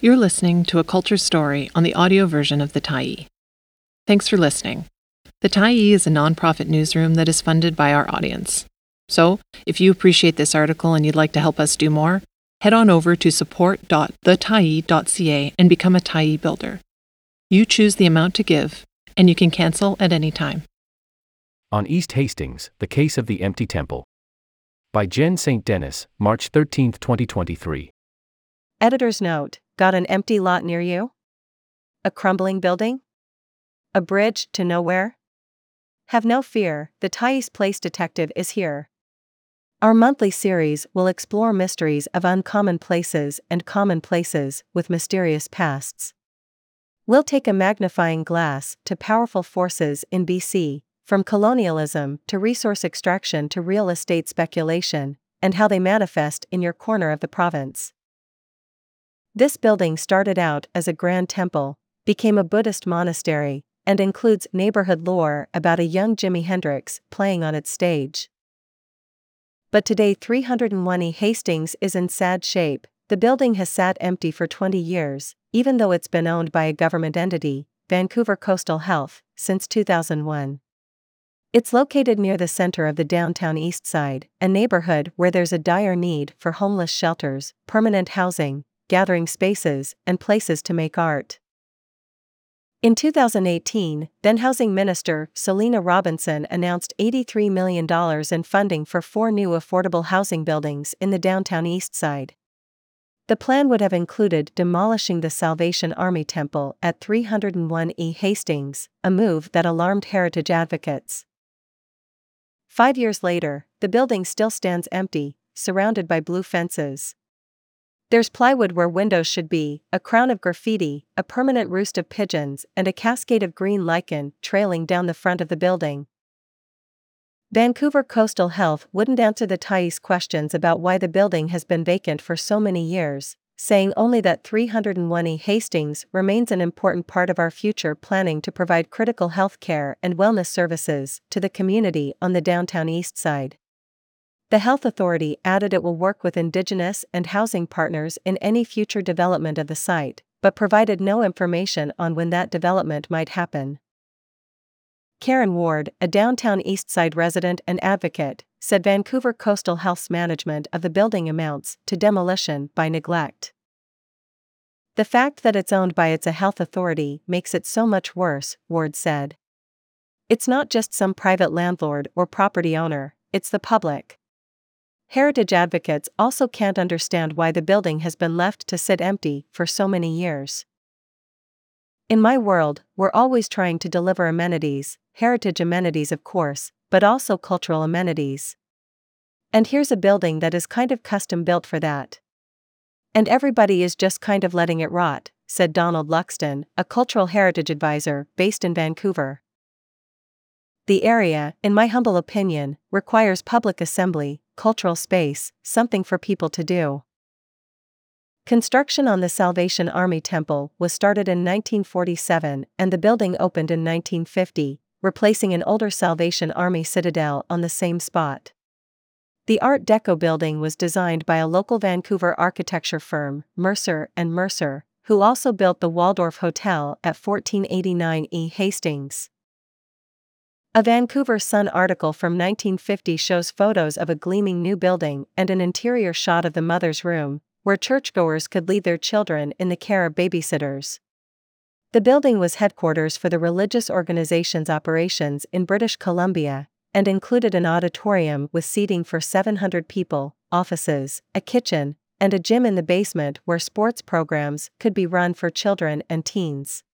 You're listening to a culture story on the audio version of The Tyee. Thanks for listening. The Tyee is a nonprofit newsroom that is funded by our audience. So, if you appreciate this article and you'd like to help us do more, head on over to support.thetyee.ca and become a Tyee builder. You choose the amount to give, and you can cancel at any time. On East Hastings, The Case of the Empty Temple. By Jen St. Denis, March 13, 2023. Editor's note Got an empty lot near you? A crumbling building? A bridge to nowhere? Have no fear, the Tyee's Place Detective is here. Our monthly series will explore mysteries of uncommon places and common places with mysterious pasts. We'll take a magnifying glass to powerful forces in BC, from colonialism to resource extraction to real estate speculation, and how they manifest in your corner of the province. This building started out as a grand temple, became a Buddhist monastery, and includes neighborhood lore about a young Jimi Hendrix playing on its stage. But today 301 E Hastings is in sad shape. The building has sat empty for 20 years, even though it's been owned by a government entity, Vancouver Coastal Health, since 2001. It's located near the center of the downtown east side, a neighborhood where there's a dire need for homeless shelters, permanent housing, gathering spaces, and places to make art. In 2018, then Housing Minister Selina Robinson announced $83 million in funding for four new affordable housing buildings in the downtown east side. The plan would have included demolishing the Salvation Army Temple at 301 E Hastings, a move that alarmed heritage advocates. Five years later, the building still stands empty, surrounded by blue fences. There's plywood where windows should be, a crown of graffiti, a permanent roost of pigeons, and a cascade of green lichen trailing down the front of the building. Vancouver Coastal Health wouldn't answer the Tyee's questions about why the building has been vacant for so many years, saying only that 301 E Hastings remains an important part of our future planning to provide critical health care and wellness services to the community on the downtown east side. The Health Authority added it will work with Indigenous and housing partners in any future development of the site, but provided no information on when that development might happen. Karen Ward, a downtown Eastside resident and advocate, said Vancouver Coastal Health's management of the building amounts to demolition by neglect. The fact that it's owned by its a health authority makes it so much worse, Ward said. It's not just some private landlord or property owner, it's the public. Heritage advocates also can't understand why the building has been left to sit empty for so many years. In my world, we're always trying to deliver amenities, heritage amenities, of course, but also cultural amenities. And here's a building that is kind of custom built for that. And everybody is just kind of letting it rot, said Donald Luxton, a cultural heritage advisor based in Vancouver. The area, in my humble opinion, requires public assembly, cultural space, something for people to do. Construction on the Salvation Army Temple was started in 1947 and the building opened in 1950, replacing an older Salvation Army citadel on the same spot. The Art Deco building was designed by a local Vancouver architecture firm, Mercer and Mercer, who also built the Waldorf Hotel at 1489 E Hastings. A Vancouver Sun article from 1950 shows photos of a gleaming new building and an interior shot of the mother's room, where churchgoers could leave their children in the care of babysitters. The building was headquarters for the religious organization's operations in British Columbia, and included an auditorium with seating for 700 people, offices, a kitchen, and a gym in the basement where sports programs could be run for children and teens.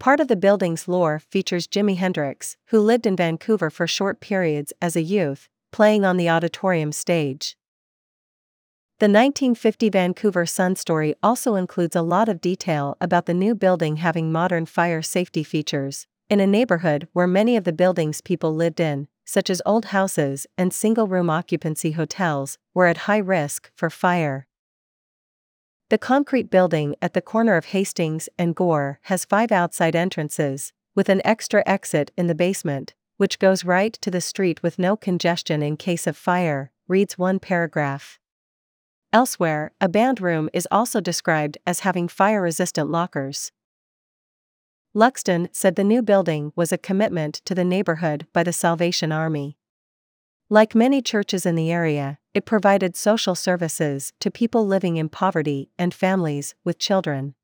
Part of the building's lore features Jimi Hendrix, who lived in Vancouver for short periods as a youth, playing on the auditorium stage. The 1950 Vancouver Sun story also includes a lot of detail about the new building having modern fire safety features, in a neighborhood where many of the buildings people lived in, such as old houses and single room occupancy hotels, were at high risk for fire. The concrete building at the corner of Hastings and Gore has five outside entrances, with an extra exit in the basement, which goes right to the street with no congestion in case of fire, reads one paragraph. Elsewhere, a band room is also described as having fire resistant lockers. Luxton said the new building was a commitment to the neighborhood by the Salvation Army. Like many churches in the area, it provided social services to people living in poverty and families with children.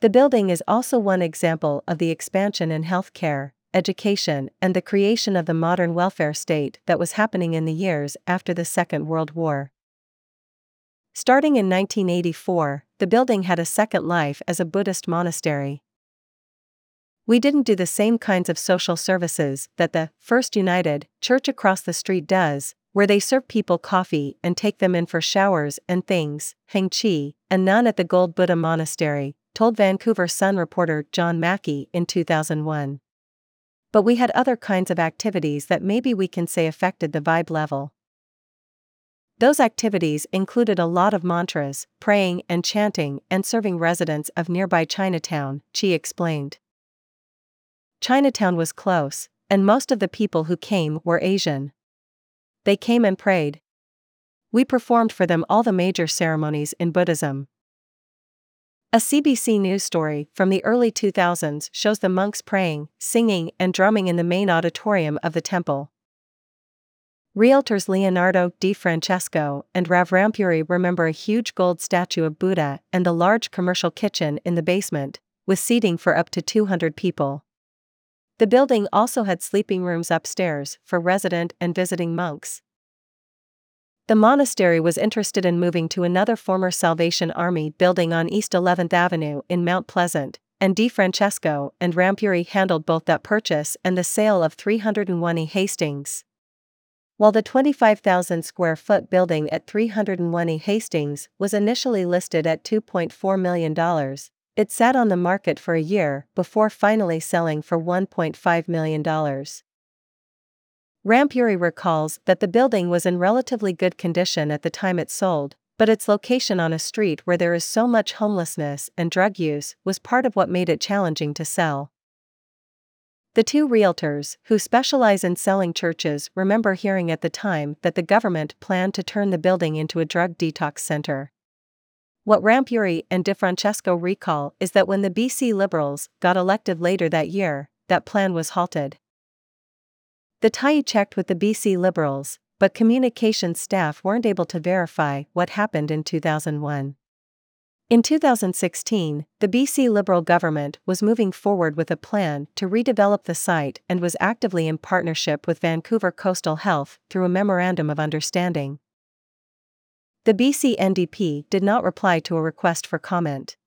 The building is also one example of the expansion in healthcare, education, and the creation of the modern welfare state that was happening in the years after the Second World War. Starting in 1984, the building had a second life as a Buddhist monastery. We didn't do the same kinds of social services that the First United Church across the street does, where they serve people coffee and take them in for showers and things, Heng Chi, a nun at the Gold Buddha Monastery, told Vancouver Sun reporter John Mackie in 2001. But we had other kinds of activities that maybe we can say affected the vibe level. Those activities included a lot of mantras, praying and chanting, and serving residents of nearby Chinatown, Chi explained. Chinatown was close, and most of the people who came were Asian. They came and prayed. We performed for them all the major ceremonies in Buddhism. A CBC News story from the early 2000s shows the monks praying, singing, and drumming in the main auditorium of the temple. Realtors Leonardo Di Francesco and Rav Rampuri remember a huge gold statue of Buddha and the large commercial kitchen in the basement, with seating for up to 200 people. The building also had sleeping rooms upstairs for resident and visiting monks. The monastery was interested in moving to another former Salvation Army building on East 11th Avenue in Mount Pleasant, and Di Francesco and Rampuri handled both that purchase and the sale of 301 E Hastings. While the 25,000 square foot building at 301 E Hastings was initially listed at $2.4 million, it sat on the market for a year before finally selling for $1.5 million. Rampuri recalls that the building was in relatively good condition at the time it sold, but its location on a street where there is so much homelessness and drug use was part of what made it challenging to sell. The two realtors, who specialize in selling churches, remember hearing at the time that the government planned to turn the building into a drug detox center. What Rampuri and Di Francesco recall is that when the BC Liberals got elected later that year, that plan was halted. The Tyee checked with the BC Liberals, but communications staff weren't able to verify what happened in 2001. In 2016, the BC Liberal government was moving forward with a plan to redevelop the site and was actively in partnership with Vancouver Coastal Health through a Memorandum of Understanding. The BC NDP did not reply to a request for comment.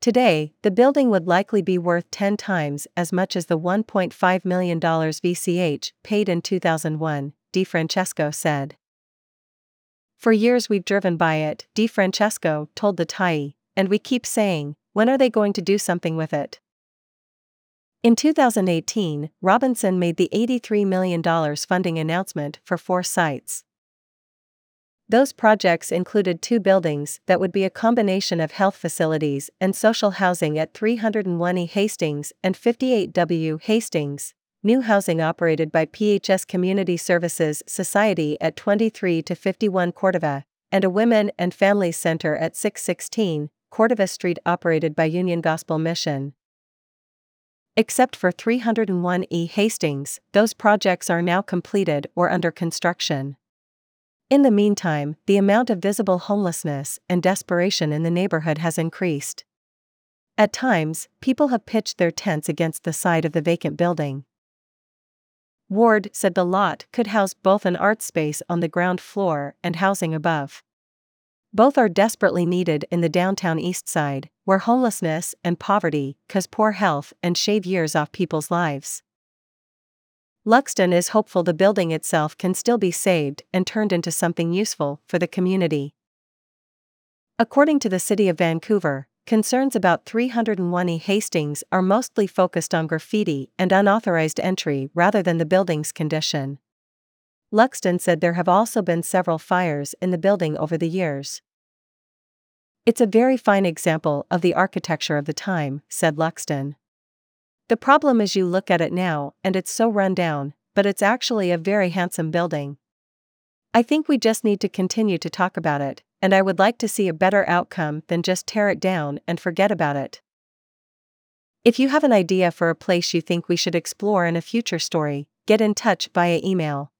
Today, the building would likely be worth 10 times as much as the $1.5 million VCH paid in 2001, Di Francesco said. For years we've driven by it, Di Francesco told the Tyee, and we keep saying, when are they going to do something with it? In 2018, Robinson made the $83 million funding announcement for four sites. Those projects included two buildings that would be a combination of health facilities and social housing at 301 E Hastings and 58 W Hastings, new housing operated by PHS Community Services Society at 23 to 51 Cordova, and a women and families center at 616 Cordova Street operated by Union Gospel Mission. Except for 301 E Hastings, those projects are now completed or under construction. In the meantime, the amount of visible homelessness and desperation in the neighborhood has increased. At times, people have pitched their tents against the side of the vacant building. Ward said the lot could house both an art space on the ground floor and housing above. Both are desperately needed in the downtown east side, where homelessness and poverty cause poor health and shave years off people's lives. Luxton is hopeful the building itself can still be saved and turned into something useful for the community. According to the City of Vancouver, concerns about 301 E Hastings are mostly focused on graffiti and unauthorized entry rather than the building's condition. Luxton said there have also been several fires in the building over the years. It's a very fine example of the architecture of the time, said Luxton. The problem is you look at it now and it's so run down, but it's actually a very handsome building. I think we just need to continue to talk about it, and I would like to see a better outcome than just tear it down and forget about it. If you have an idea for a place you think we should explore in a future story, get in touch via email.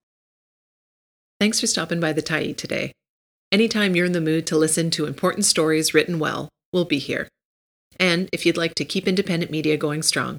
Thanks for stopping by the Tyee today. Anytime you're in the mood to listen to important stories written well, we'll be here. And if you'd like to keep independent media going strong,